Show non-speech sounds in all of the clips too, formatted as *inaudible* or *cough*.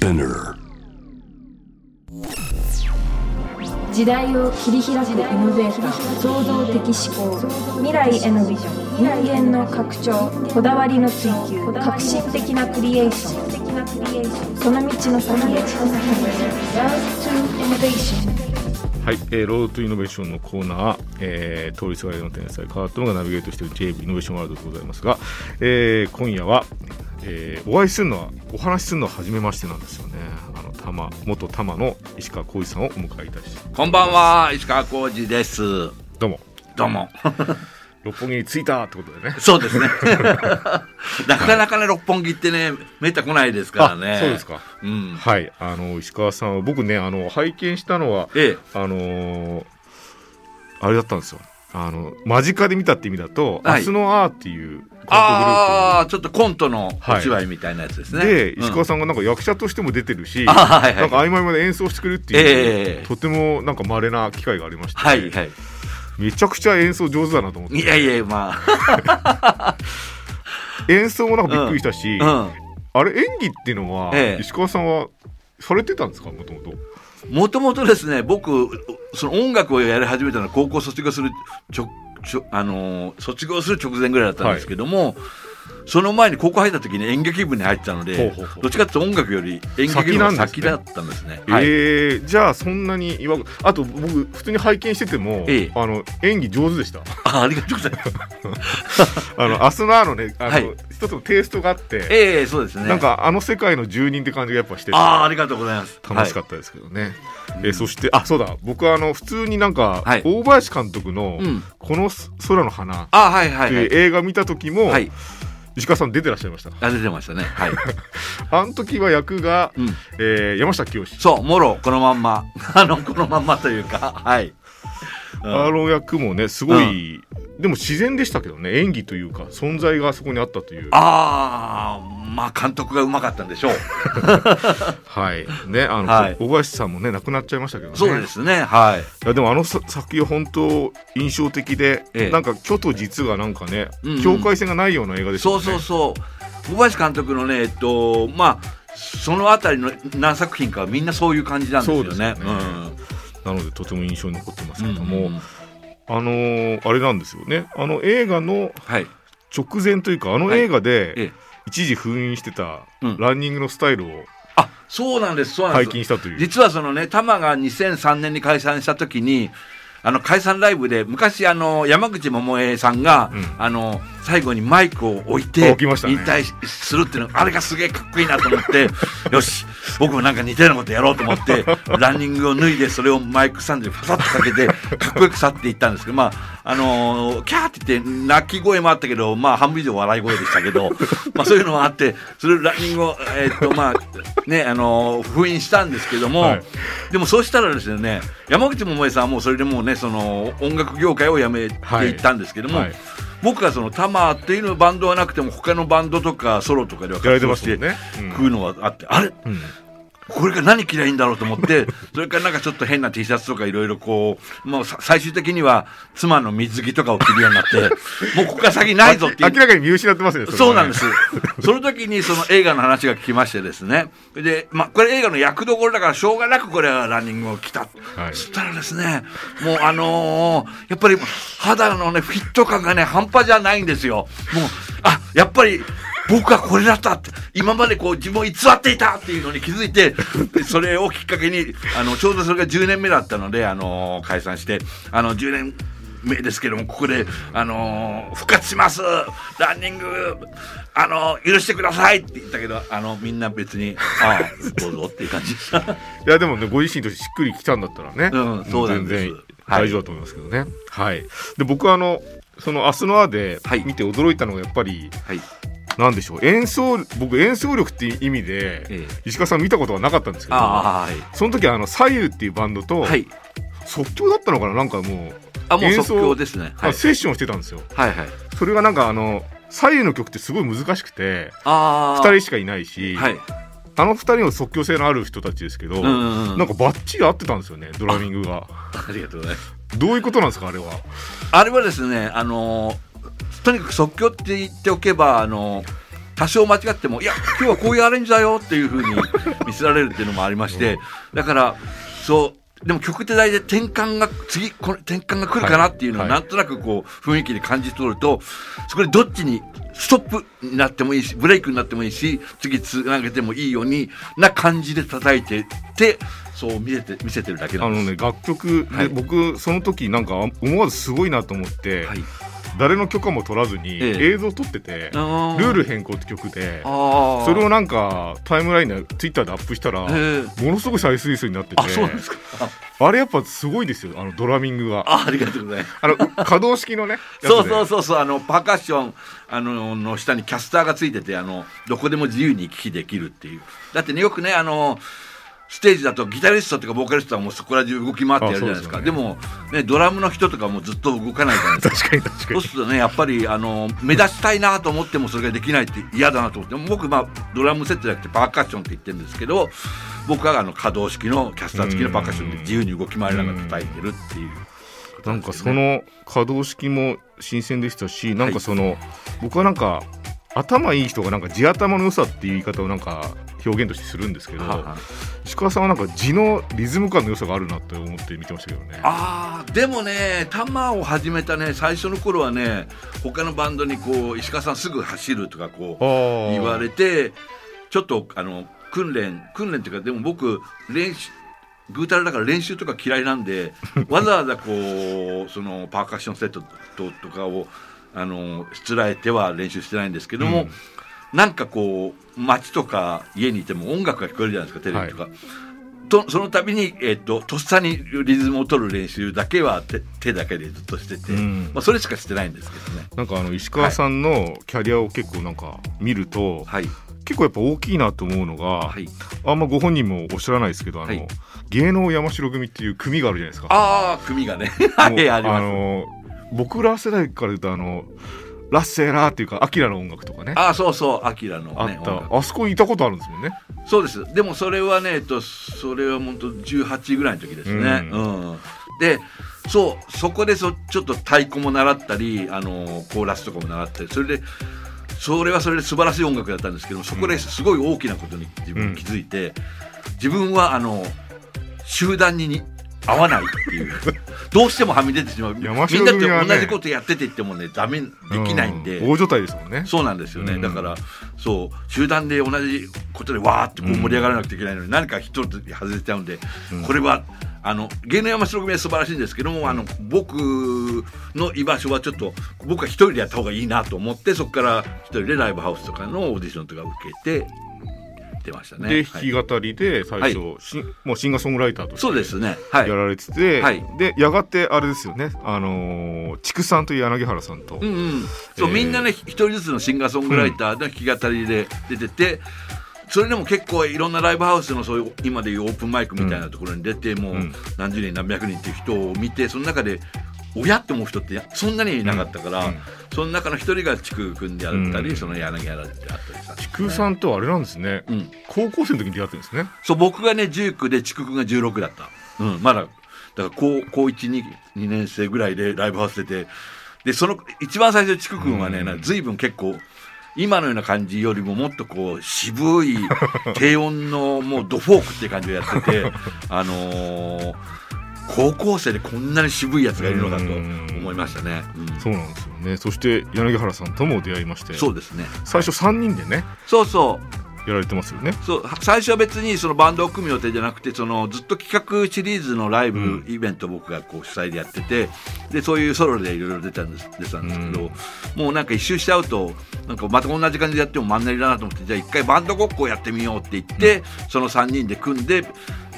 Spinner. 時代を切り開くイノベーター創造的思考未来へのビジョン人間の拡張こだわりの追求革新的なクリエーションその道の先へ。 Road to Innovation はい、えー、 Road to Innovation のコーナー、えー、通りすがりの天才川田十夢がナビゲートしている JB イノベーションワールドでございますが、えー、今夜は、えー、お会いするのはお話しするのは初めましてなんですよねあの玉元玉の石川浩二さんをお迎えいたしこんばんは、石川浩二です。どうもどうも。*laughs* 六本木に着いたってことでねそうですね。*laughs* なかなかね、六本木ってね、めった来ないですからね。あそうですか。うん。はいあの石川さんは僕ねあの拝見したのはええ。あのーあれだったんですよあの間近で見たって意味だと「はい。明日のアー」っていうああ、ちょっとコントのお芝居みたいなやつですね。で、うん。石川さんがなんか役者としても出てるし、あはいはいなんか合間合間で演奏してくれるっていう、ええとてもなんか稀な機会がありまして、はいはい。めちゃくちゃ演奏上手だなと思って。いやいや、まあ。*laughs* 演奏もなんかびっくりしたし、うん。あれ演技っていうのは、ええ。石川さんはされてたんですか？もともともともとですね、僕、その音楽をやり始めたのは高校卒業するちょちょ、あのー卒業する直前ぐらいだったんですけども、その前に高校入った時に演劇部に入ってたので、どっちかというと音楽より演劇の方が先だったんですね。はい。えーじゃあそんなに言わあと僕普通に拝見してても、ええ。あの演技上手でした。あありがとうございます。*laughs* あのアスナーのねあの、はい。一つのテイストがあって、ええそうですね。なんかあの世界の住人って感じがやっぱしてて。ああ、ありがとうございます。っ楽しかったですけどね、えーそしてあそうだ。僕はあの普通になんか、はい。大林監督のうん「この空の花」ああ、はいはってい。はい。いう映画見た時も、はい。石川さん出てらっしゃいましたあ出てましたね。はい。*laughs* あの時は役が、うん。えー山下清そう、もろ、このまんま。*laughs* あの、このまんまというか、はい。うんあの役もねすごい、でも自然でしたけどね演技というか存在がそこにあったというああ、まあ監督がうまかったんでしょう。*laughs* はいねあの、はい小林さんもね亡くなっちゃいましたけどねそうですね。はい。いやでもあのさ作品は本当印象的で、ええなんか虚と実がなんかね、うんうん境界線がないような映画ですよねそうそうそう。小林監督のね、えっと、まあ、そのあたりの何作品かはみんなそういう感じなんですよね。そうですよねなのでとても印象に残ってますけども、うんうんうん。あのーあれなんですよね。あの映画のはい。直前というかあのはい。映画で、ええ。一時封印してたうん。ランニングのスタイルをあ、そうなんです、そうなん解です。禁したという、実はそのね、タマが2003年に解散した時に、あの解散ライブで昔あの山口百恵さんが、うん。あの最後にマイクを置いて置きましたね。引退するっていうのあれがすげえかっこいいなと思って *laughs* よし僕もなんか似たようなことやろうと思ってランニングを脱いでそれをマイクスタンドにパサッとかけてかっこよく去っていったんですけどまああのーキャーって言って泣き声もあったけどまあ半分以上笑い声でしたけど *laughs* まあそういうのがあってそれランニングをえーっとまあねあのー封印したんですけども、はい。でもそうしたらですね山口百恵さんはもうそれでもうねその音楽業界を辞めていったんですけども、はい。僕はそのタマーっていうのバンドはなくても他のバンドとかソロとかでは活動してますもんね、うん。食うのがあって、あれ？うんこれから何着りゃいいんだろうと思って、*laughs* それからなんかちょっと変な T シャツとかいろいろこう、もうさ最終的には妻の水着とかを着るようになって、*laughs* もうここから先ないぞっていう明。らかに見失ってますねれはねそうなんです。その時にその映画の話が聞きましてですね。で、まあ、これ映画の役どころだからしょうがなくこれはランニングを着た。はいそしたらですね、もうあのーやっぱり肌のね、フィット感がね、半端じゃないんですよ。もう、あ、やっぱり、僕はこれだったって、今までこう自分を偽っていたっていうのに気づいて、でそれをきっかけに、あの、ちょうどそれが10年目だったので、あのー解散して、あの、10年目ですけども、ここで、あのー復活しますランニング、あのー許してくださいって言ったけど、あの、みんな別に、ああ、どうぞっていう感じでした。*laughs* いやでもねご自身としてしっくりきたんだったらね、うんそう全然はい。大丈夫だと思いますけどね。はい、で僕はあのその「明日のアではい。見て驚いたのがやっぱり、はい。なんでしょう演奏僕演奏力っていう意味で、ええ石川さん見たことはなかったんですけどはい。その時はあの左右っていうバンドと、はい。即興だったのかな？なんかもうあ、もう演奏即興ですね。はい。あセッションしてたんですよはいはい。それがなんかあの左右の曲ってすごい難しくてあ2人しかいないし、はい。あの2人の即興性のある人たちですけど、うんうんうんなんかバッチリ合ってたんですよねドラミングがありがとうございます。どういうことなんですかあれは？あれはですね、あのーとにかく即興って言っておけば、あのー多少間違ってもいや今日はこういうアレンジだよっていうふうに *laughs* 見せられるっていうのもありましてだからそうでも曲手代で転換が次これ転換が来るかなっていうのをはい。なんとなくこう雰囲気で感じ取るとそこでどっちにストップになってもいいしブレイクになってもいいし次つなげてもいいようにな感じで叩いてってそう見せて見せてるだけなんです。あのね楽曲で、はい。僕その時なんか思わずすごいなと思って、はい、誰の許可も取らずにええ。映像撮ってて、ルール変更って曲でそれをなんかタイムラインでツイッターでアップしたら、ええ。ものすごい再生数になっててあれやっぱすごいですよあのドラミングが。あありがとうございます。あの *laughs* 可動式のねそうそうそうそうあのパーカッションあのの下にキャスターがついててあのどこでも自由に行き来できるっていう。だってねよくねあのステージだとギタリストとかボーカリストはもうそこら中動き回ってやるじゃないですか。であそうでもねドラムの人とかもずっと動かないじゃないですか確かに確かに。そうするとねやっぱりあの目立ちたいなと思ってもそれができないって嫌だなと思って。僕まあドラムセットじゃなくてパーカッションって言ってるんですけど僕はあの可動式のキャスター付きのパーカッションで自由に動き回りながら叩いてるっていう。ことなんかその可動式も新鮮でしたしなんかその、僕はなんか頭いい人がなんか地頭の良さっていう言い方をなんか表現としてするんですけど、は石川さんはなんか地のリズム感の良さがあるなって思って見てましたけどね。あーでもねタマを始めたね最初の頃はね他のバンドにこう石川さんすぐ走るとかこうあ言われてちょっとあの訓練訓練っていうかでも僕練習グータラだから練習とか嫌いなんでわざわざこうそのパーカッションセットととかをあのしつらえては練習してないんですけども、うんなんかこう街とか家にいても音楽が聞こえるじゃないですかテレビとか。とその度に、えっととっさにリズムを取る練習だけは手手だけでずっとしてて、うんまあ、それしかしてないんですけどね。なんかあの石川さんのキャリアを結構なんか見ると、はい、結構やっぱ大きいなと思うのが、はい、あんまご本人もおっしゃらないですけどあの、はい芸能山城組っていう組があるじゃないですか。ああ組がね *laughs* はいあります。の僕ら世代から言うとあのラッセラーっていうかアキラの音楽とかね。あああそうそうアキラのねった、あそこにいたことあるんですもんね。そうです。でもそれはねえっとそれは本当18ぐらいの時ですね。ううん、でそうそこでそちょっと太鼓も習ったりあのコーラスとかも習ったりそれでそれはそれで素晴らしい音楽だったんですけどそこですごい大きなことに自分気づいて、自分はあの集団にに合わないっていう。どうしてもはみ出てしまう。みんなって組はね同じことやってて言ってもねダメできないんで、う大所帯ですもんね。そうなんですよね、うん。だからそう集団で同じことでわーってこう盛り上がらなくちゃいけないのに、何か一つ外れちゃうんで、うん。これはあの芸能山城組は素晴らしいんですけども、あの僕の居場所はちょっと僕は一人でやった方がいいなと思ってそこから一人でライブハウスとかのオーディションとか受けて出ましたね。ではい。弾き語りで最初、しんもうシンガーソングライターとしてそうですね。はい。や。られてて、はい。でやがてあれですよね。あのー筑さんという柳原さんと、うんうん、そう、えー。みんなね一人ずつのシンガーソングライターの弾き語りで出てて、それでも結構いろんなライブハウスのそういう今でいうオープンマイクみたいなところに出て、もううん。何十人何百人っていう人を見てその中で親って思う人ってそんなにいなかったから、うん。その中の一人が筑君であったり、うん。その柳原であったりしたんですね筑さんとあれなんですね、うん、高校生の時に出会ってるんですね。そう僕がね19で筑君が16だった、うん、まだだから高高12 2年生ぐらいでライブハウス出てでその一番最初筑君はね、うん。随分結構今のような感じよりももっとこう渋い *laughs* 低音のもうドフォークっていう感じをやっててあのー高校生でこんなに渋いやつがいるのかと思いましたね。うん。そうなんですよね。そして柳原さんとも出会いまして。そうですね。最初3人でね。そうそう。やられてますよね。そう最初は別にそのバンドを組む予定じゃなくてそのずっと企画シリーズのライブ、うん。イベントを僕がこう主催でやっててでそういうソロでいろいろ出たんです出たんですけど、もうなんか一周しちゃうとなんかまた同じ感じでやってもマンネリだなと思ってじゃあ一回バンドごっこをやってみようって言って、その3人で組んで、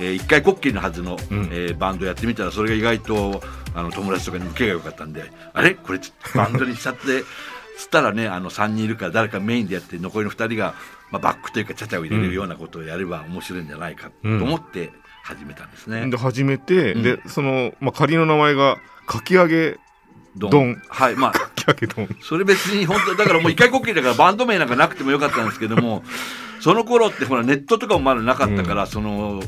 えー一回こっきりのはずの、うん。えーバンドやってみたらそれが意外とあの友達とかに受けが良かったんであれ？これバンドにしちゃって。*laughs* つったらねあの3人いるから誰かメインでやって残りの2人が、まあ、バックというかチャチャを入れるようなことをやれば面白いんじゃないかと思って始めたんですね。で始めて、うん。でその、まあ、仮の名前がかき揚げドンドンはいまあ *laughs* それ別に本当だからもう一回こっきりだからバンド名なんかなくてもよかったんですけどもその頃ってほらネットとかもまだなかったから、その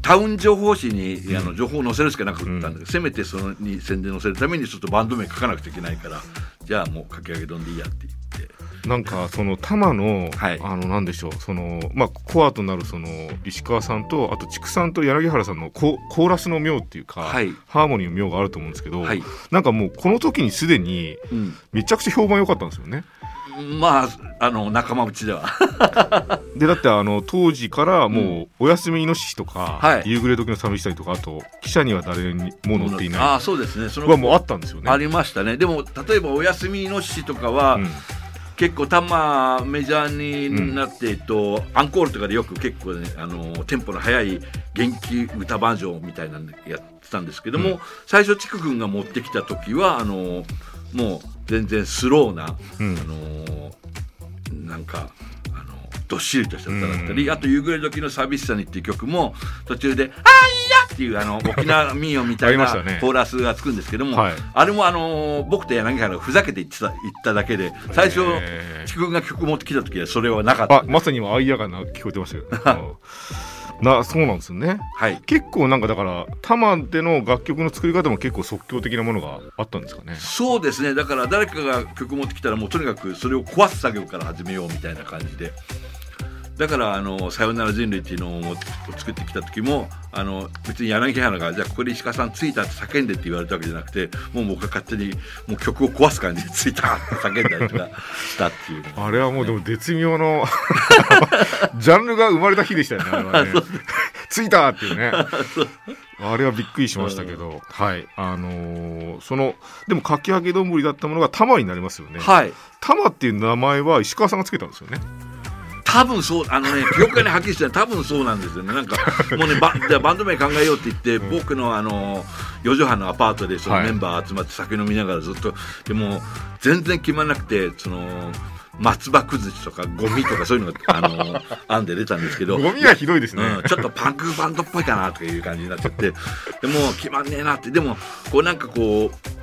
タウン情報誌にあの情報を載せるしかなかったんだけど、せめてそのに宣伝載せるためにちょっとバンド名書かなくちゃいけないからじゃあもうかき揚げ丼でいいやって言って。なんかその玉の、はい。あのなんでしょうそのまあコアとなるその石川さんとあと畜産と柳原さんのココーラスの妙っていうか、はい。ハーモニーの妙があると思うんですけど、はい。なんかもうこの時にすでにうん。めちゃくちゃ評判良かったんですよね。まああの仲間内では。*laughs* でだってあの当時からもう「おやすみイノシシ」とか、はい。夕暮れ時の寂しさり」とかあと「記者には誰にも乗っていあなあそうですね。そい」はもうあったんですよね。ありましたね。でも例えば「おやすみのし」とかは、うん。結構たまメジャーになって、えっと、アンコールとかでよく結構ねあのテンポの速い元気歌バージョンみたいなのやってたんですけども、うん。最初筑君が持ってきた時はあのもう全然スローな、うん。あのなんかあのどっしりとした歌だったり、うん。あと「夕暮れ時の寂しさに」っていう曲も途中で「あーいや!」っていうあの *laughs* 沖縄民謡みたいなコーラスがつくんですけども、はい。あれもあの僕と柳原がふざけて言ってた言っただけで最初菊君が曲持ってきた時はそれはなかった。あまさに今「アイヤがな聞こえてましたけど、う *laughs* んなそうなんですよね。はい。結構なんかだからタマでの楽曲の作り方も結構即興的なものがあったんですかね。そうですね。だから誰かが曲持ってきたらもうとにかくそれを壊す作業から始めようみたいな感じでだからあの「さよなら人類」っていうのを作ってきた時もあの別に柳原が「じゃあここで石川さん着いた」って叫んでって言われたわけじゃなくてもう僕が勝手にもう曲を壊す感じで「着いた」って叫んだりとかしたっていうあれはもうでも絶妙のジャンルが生まれた日でしたよねあれはね。*laughs* 着いたっていうね。あれはびっくりしましたけど、はい。あのーそのでもかき揚げ丼だったものが玉になりますよね、はい。玉っていう名前は石川さんがつけたんですよね多分そうあのね *laughs* 記憶がねはっきりして多分そうなんですよね。なんか *laughs* もうねバじゃあバンド名考えようって言って、僕のあの四畳半のアパートでそのはい。メンバー集まって酒飲みながらずっとでも全然決まらなくてその松葉崩しとかゴミとかそういうのが *laughs* あの案で出たんですけど。ゴミはひどいですね、うん、ちょっとパンクバンドっぽいかなとかいう感じになっちゃって。でもう決まんねえなって。でもこうなんかこう、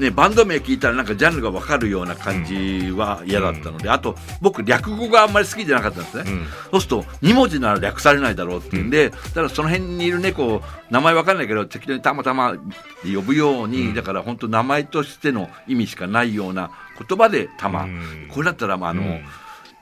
ね、バンド名聞いたらなんかジャンルが分かるような感じは嫌だったので、あと僕略語があんまり好きじゃなかったんですね、うん。そうすると2文字なら略されないだろうっていうんで、だからその辺にいる猫名前わかんないけど適当にたまたまで呼ぶように、だから本当名前としての意味しかないような言葉で「たま」うん。これだったらまああの、うん。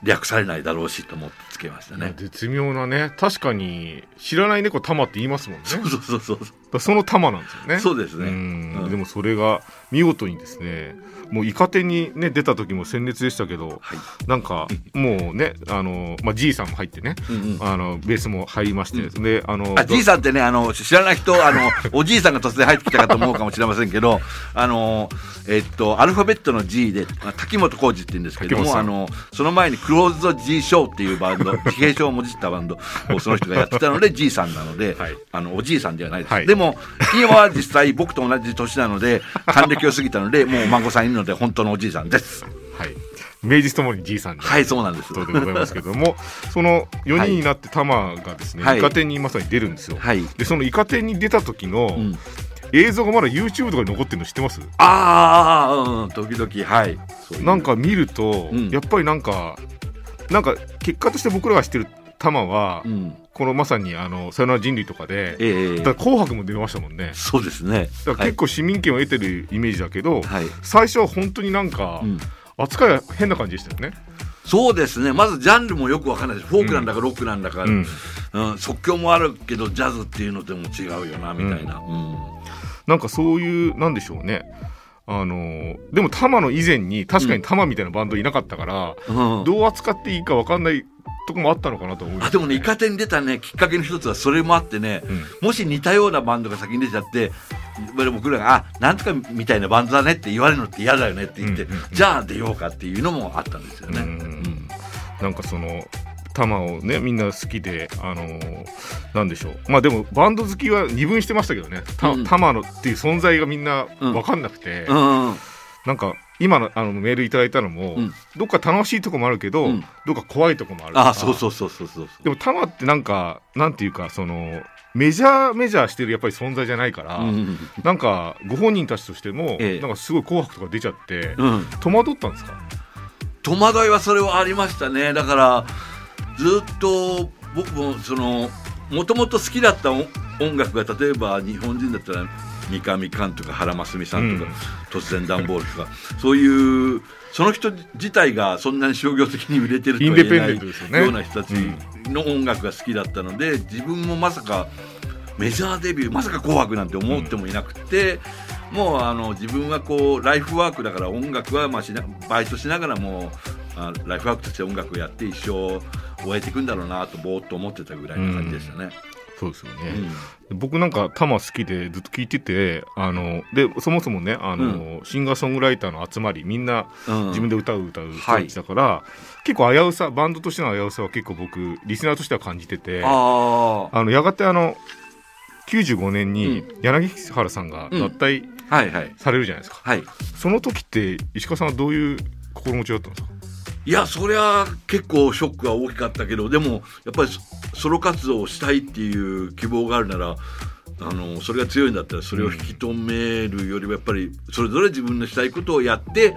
略されないだろうしと思ってつけましたね。絶妙なね。確かに知らない猫玉って言いますもんね。そうそうそうそうその玉なんですよね。そうですね。ん。うん。でもそれが見事にですねもうイカ天にね出た時も鮮烈でしたけどはい。なんかもうねあの、まあ、G さんも入ってね、うんうん。あのベースも入りまして、うであのあじいさんってねあの知らない人あのおじいさんが突然入ってきたかと思うかもしれませんけど *laughs* あのえっとアルファベットの G であ滝本浩二って言うんですけどもあのその前にクローズド G ショーっていうバンド *laughs* 地平線をもじったバンドをその人がやってたので *laughs* G さんなので、はい。あのおじいさんではないです、はい。でも今は実際僕と同じ年なので還暦を過ぎたのでもうお孫さんいるので本当のおじいさんです。はい。名実ともに G さんで。はいそうなんです。そうでございますけどもその4人になって玉がですね、はい。イカ天にまさに出るんですよ、はい。でそのイカ天に出た時のうん。映像がまだ YouTube とかに残ってるの知ってます、ああうん時々はい。なんか見ると、うん。やっぱりなんかなんか結果として僕らが知ってる玉は、うんこのまさにあの「さよなら人類」とかで、ええだ紅白も出ましたもんね。そうですね。だから結構市民権を得てるイメージだけど、はい、最初は本当になんか、うん。扱いは変な感じでしたよね。そうですね。まずジャンルもよくわかんないですフォークなんだかロックなんだか、ううん。ん即興もあるけどジャズっていうのでも違うよなみたいな、うん。なんかそういうなんでしょうね。あのでも玉の以前に確かに玉みたいなバンドいなかったから、うん。どう扱っていいか分かんないとこもあったのかなと思いますあでもねイカ天に出たねきっかけの一つはそれもあってね、うん。もし似たようなバンドが先に出ちゃって僕らが「あなんとかみたいなバンドだね」って言われるのって嫌だよねって言って、うんうんうん。じゃあ出ようかっていうのもあったんですよね。うんうんなんかその玉をねみんな好きであのーなんでしょう。まあでもバンド好きは二分してましたけどね。たうん。玉のっていう存在がみんな分かんなくて、うんうんなんか今のあのメールいただいたのも、うん。どっか楽しいとこもあるけど、うん。どっか怖いとこもあるあそうそうそうそうそうでも玉ってなんかなんていうかそのメジャーメジャーしてるやっぱり存在じゃないから、うんなんかご本人たちとしても、ええ。なんかすごい紅白とか出ちゃって、うん。戸惑ったんですか？戸惑いはそれはありましたね。だからずっと僕もそのもともと好きだった音音楽が例えば日本人だったら三上寛とか原真澄さんとか、うん。突然段ボールとかそういうその人自体がそんなに商業的に売れてるとは言えないような人たちの音楽が好きだったので自分もまさかメジャーデビューまさか「紅白」なんて思ってもいなくて、もうあの自分はこうライフワークだから音楽はまあしなバイトしながらもあライフワークとして音楽をやって一生終えていくんだろうなとぼーっと思ってたぐらいな感じでしたね。そうですよね、うん。僕なんかタマ好きでずっと聞いててあのでそもそもねあの、シンガーソングライターの集まりみんなうん。自分で歌う歌う人たちだから、結構危うさバンドとしての危うさは結構僕リスナーとしては感じててああのやがてあの95年に柳原さんが脱退されるじゃないですか、はい。その時って石川さんはどういう心持ちだったんですか？いやそりゃ結構ショックは大きかったけどでもやっぱりソロ活動をしたいっていう希望があるならあのそれが強いんだったらそれを引き止めるよりはやっぱりそれぞれ自分のしたいことをやって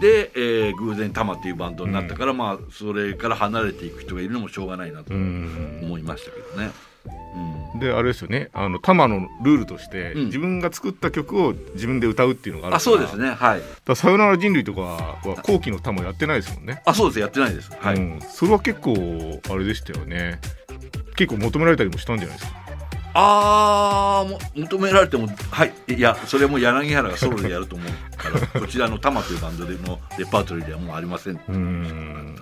で、えー偶然タマっていうバンドになったから、まあそれから離れていく人がいるのもしょうがないなと思いましたけどね。うんであれですよね。あのタマのルールとして、うん。自分が作った曲を自分で歌うっていうのがあるあそうですね。はい。ださよなら人類とかは後期のタマやってないですもんね、あそうです。やってないです。はい、うん、それは結構あれでしたよね。結構求められたりもしたんじゃないですか？あーも求められてもはい。いやそれはもう柳原がソロでやると思うから *laughs* こちらのタマというバンドでのレパートリーではもうありません。うん。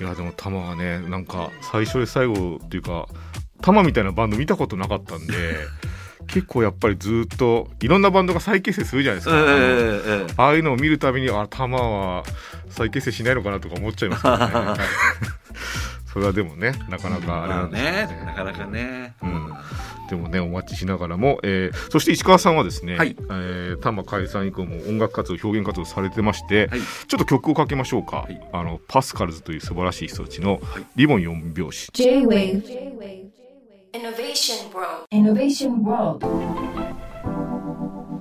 いやでもタマはねなんか最初で最後っていうかタマみたいなバンド見たことなかったんで *laughs* 結構やっぱりずっといろんなバンドが再結成するじゃないですええか、えええ。ああいうのを見るたびにあタマは再結成しないのかなとか思っちゃいますからね。は *laughs* い *laughs* それはでもねなかなかあれまあなんですよね。なかなかね。うん。でもねお待ちしながらも、えーそして石川さんはですね、はい。えー、多摩解散以降も音楽活動表現活動されてまして、はい。ちょっと曲をかけましょうか、い。あのパスカルズという素晴らしい人たちのはい。リボン4拍子、J-Wave Innovation World. Innovation World.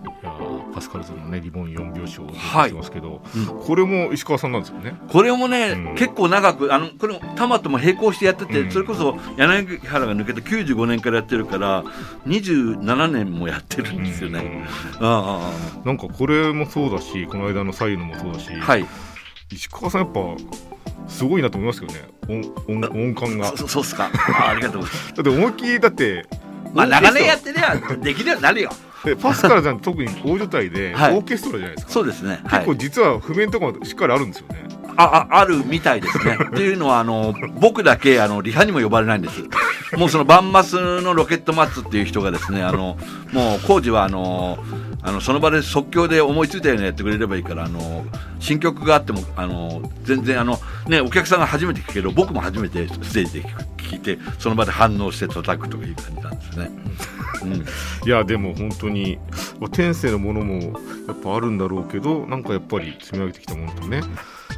いやーパスカルズのねリボン4拍子をはいてますけど、うんこれも石川さんなんですよね？これもね、うん。結構長くあのこれもタマとも並行してやってて、うん。それこそ柳原が抜けて95年からやってるから27年もやってるんですよね、ああ。なんかこれもそうだしこの間の左右のもそうだし、はい。石川さんやっぱすごいなと思いますけどね。音音音感が。だそそうっすか。あありがとうございます。って思いっきりだってまあ長年やってりゃできるようになるよ。でパスカルさん特に大所帯でオはい。ーケストラじゃないですか、そうですね。結構実は譜面とかもしっかりあるんですよね。あああるみたいですね。*laughs* っていうのはあの僕だけあのリハにも呼ばれないんです。もうそのバンマスのロケットマッツっていう人がですねあのもう工事はあのあのその場で即興で思いついたようにやってくれればいいからあの新曲があってもあの全然あのねお客さんが初めて聴くけど僕も初めてステージで聴いてその場で反応して叩くという感じなんですね。うん、いやでも本当にま天性のものもやっぱあるんだろうけどなんかやっぱり積み上げてきたものとね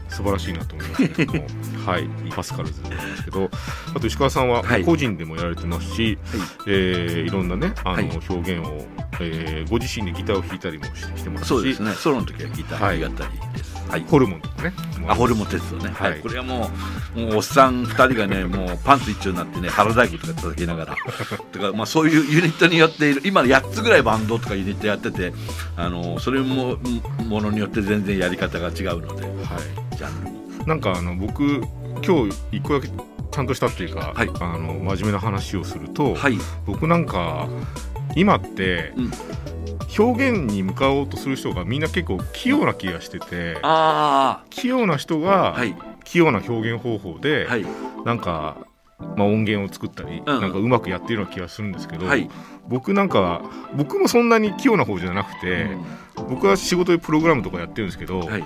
素晴らしいなと思いますけども。*laughs* はい。パスカルズなんですけど。あと石川さんははい。個人でもやられてますし、えーいろんなねあのはい。表現を、えーご自身でギターを弾いたりもししてますし。そうですね。ソロの時はギターはい弾き語りです。はいホルモンとかね。あホルモン鉄道ね、ははい。い、これはもうもうおっさん2人がね *laughs* もうパンツ一丁になってね腹太鼓とか叩きながら。*laughs* とか、まあ、そういうユニットによっている今8つぐらいバンドとかユニットやっててあのそれもものによって全然やり方が違うので。はい。ジャンルもなんかあの僕今日一個だけちゃんとしたっていうか、はい。あの真面目な話をすると、はい。僕なんか今って、うん。表現に向かおうとする人がみんな結構器用な気がしててあ器用な人が器用な表現方法で、はい。なんか、まあ、音源を作ったり、うん。なんかうまくやってるような気がするんですけど、はい、僕なんか僕もそんなに器用な方じゃなくて、僕は仕事でプログラムとかやってるんですけど、はい。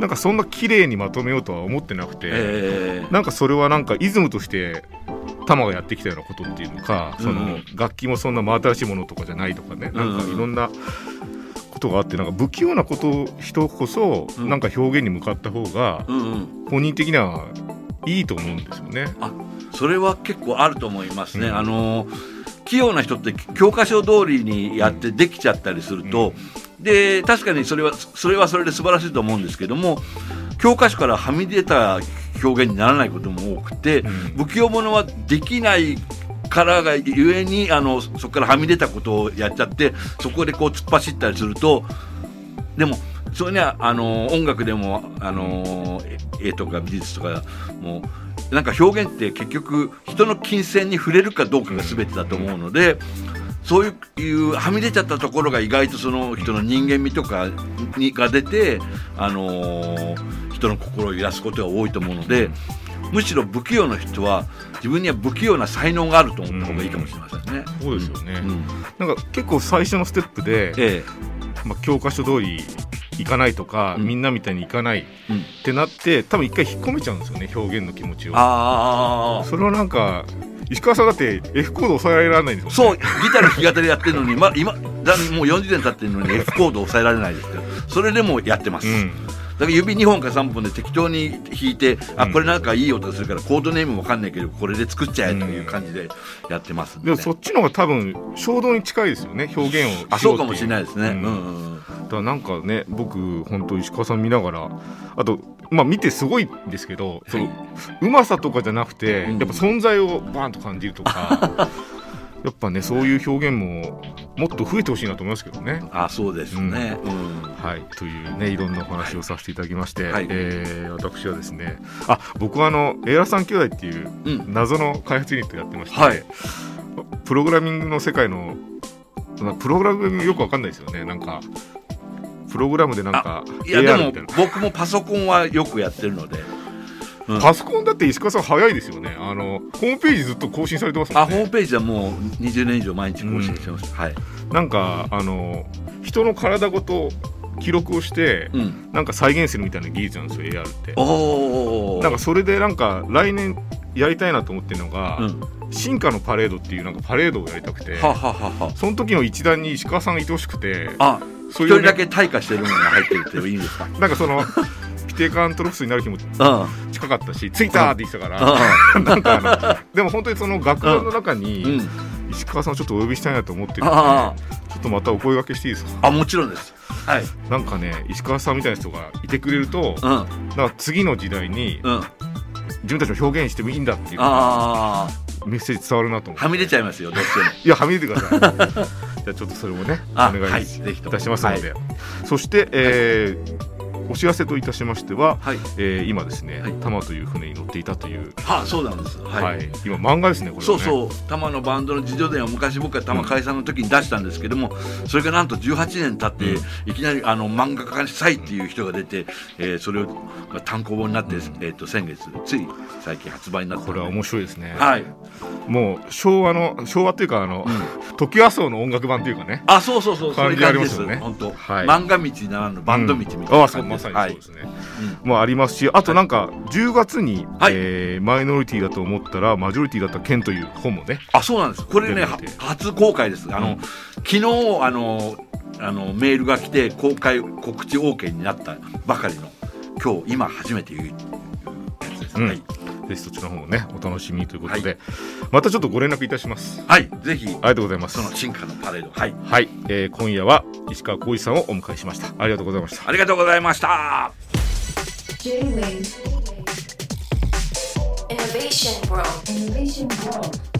なんかそんな綺麗にまとめようとは思ってなくて。えー。なんかそれはなんかイズムとしてタマがやってきたようなことっていうのか、そうんの楽器もそんな真新しいものとかじゃないとかね、なんかうん。いろんなことがあってなんか不器用なこと人こそうん。なんか表現に向かった方が本人的にはいいと思うんですよね。それは結構あると思いますね。うん。あの器用な人って教科書通りにやってできちゃったりすると、で確かにそれはそれはそれで素晴らしいと思うんですけども教科書からはみ出た表現にならないことも多くて、うん不器用者はできないからがゆえにあのそこからはみ出たことをやっちゃってそこでこう突っ走ったりするとでもそれにはあの音楽でもあの絵とか美術とかもなんか表現って結局人の金銭に触れるかどうかが全てだと思うので。そういうはみ出ちゃったところが意外とその人の人間味とかにが出て、あのー人の心を揺らすことが多いと思うのでむしろ不器用な人は自分には不器用な才能があると思った方がいいかもしれませんね。そうですよね、うん。なんか結構最初のステップで、えまあ、教科書通りいかないとか、うん。みんなみたいにいかないっえうん。てなって多分一回引っ込めちゃうんですよね表現の気持ちを。ああそれはなんか石川さんだって F コード抑えられないんですもんそうギターの弾き語りやってるのに、ま、今だもう40年経ってるのに F コード抑えられないですけどそれでもやってます、うん。だから指2本か3本で適当に弾いて、あうん。これなんかいい音するからコードネームわかんないけどこれで作っちゃえという感じでやってますねで。もそっちの方が多分衝動に近いですよね表現をあそうかもしれないですね、ううんんうんうん。だからなんかね僕本当石川さん見ながらあとまあ見てすごいんですけど、そのうまさとかじゃなくて、うん。やっぱ存在をバーンと感じるとか *laughs* やっぱねそういう表現ももっと増えてほしいなと思いますけどね。あそうですね、うん。はい、というねいろんなお話をさせていただきまして、はい。えー私はですねあ僕はあのエアラさん兄弟っていううん。謎の開発ユニットやってまして、はい。プログラミングの世界のまあプログラミングよくわかんないですよね。なんかプログラムでなんかいやでも僕もパソコンはよくやってるのでうん。パソコンだって石川さん早いですよね。あのホームページずっと更新されてますもんね。あホームページはもう20年以上毎日更新してます、はい、なんかあの人の体ごと記録をしてうん、なんか再現するみたいな技術なんですよ AR って。おおなんかそれでなんか来年やりたいなと思ってるのが、うん、進化のパレードっていうなんかパレードをやりたくてはははは。その時の一団に石川さんがいてほしくてあそういうね一人だけ退化してるのが入ってるっていいんですか？*laughs* なんかそのピテカントロプスになる日もうん近かったし着いたって言ってたから。*laughs* なんかあのでも本当にその楽団の中にん、石川さんをちょっとお呼びしたいなと思ってるんであちょっとまたお声掛けしていいですか？あもちろんです。はい。なんかね石川さんみたいな人がいてくれるとうん。なんか次の時代にうん。自分たちを表現してもいいんだっていうあメッセージ伝わるなと思って。あはみ出ちゃいますよどうしても。*laughs* いやはみ出てください。*laughs* じゃあちょっとそれもねおあ願はい。いたしますので、そして、えーお知らせといたしましては、はい、えー今ですね、はい。タマという船に乗っていたという、はそうなんです。はい。はい。今漫画ですねこれはね。そうそう。多摩のバンドの自助伝を昔僕が多摩解散の時に出したんですけども、それがなんと18年経って、いきなりあの漫画家にしたいっていう人が出て、えーそれをが単行本になって、えー、と先月つい最近発売になったこれは面白いですね、はい。もう昭和の昭和っていうかあの、時和荘の音楽版というかね。あそうそうそう。そういう感じです。ね本当、はい。漫画道ならぬバンド道みたいなうんそうです、ね、もうありますしあとなんか10月に、はい。えーマイノリティだと思ったらマジョリティだった剣という本もねあそうなんです。これね初公開です。あの、うん。昨日あのあのメールが来て公開告知 OK になったばかりの今日今初めて言うやつです、うん。はい、ぜひそちらの方もねお楽しみということで、またちょっとご連絡いたします。はい、ぜひ。ありがとうございます。その進化のパレード。はい。はい、えー今夜は石川浩一さんをお迎えしました。ありがとうございました。ありがとうございました。J-Wave Innovation World. Innovation World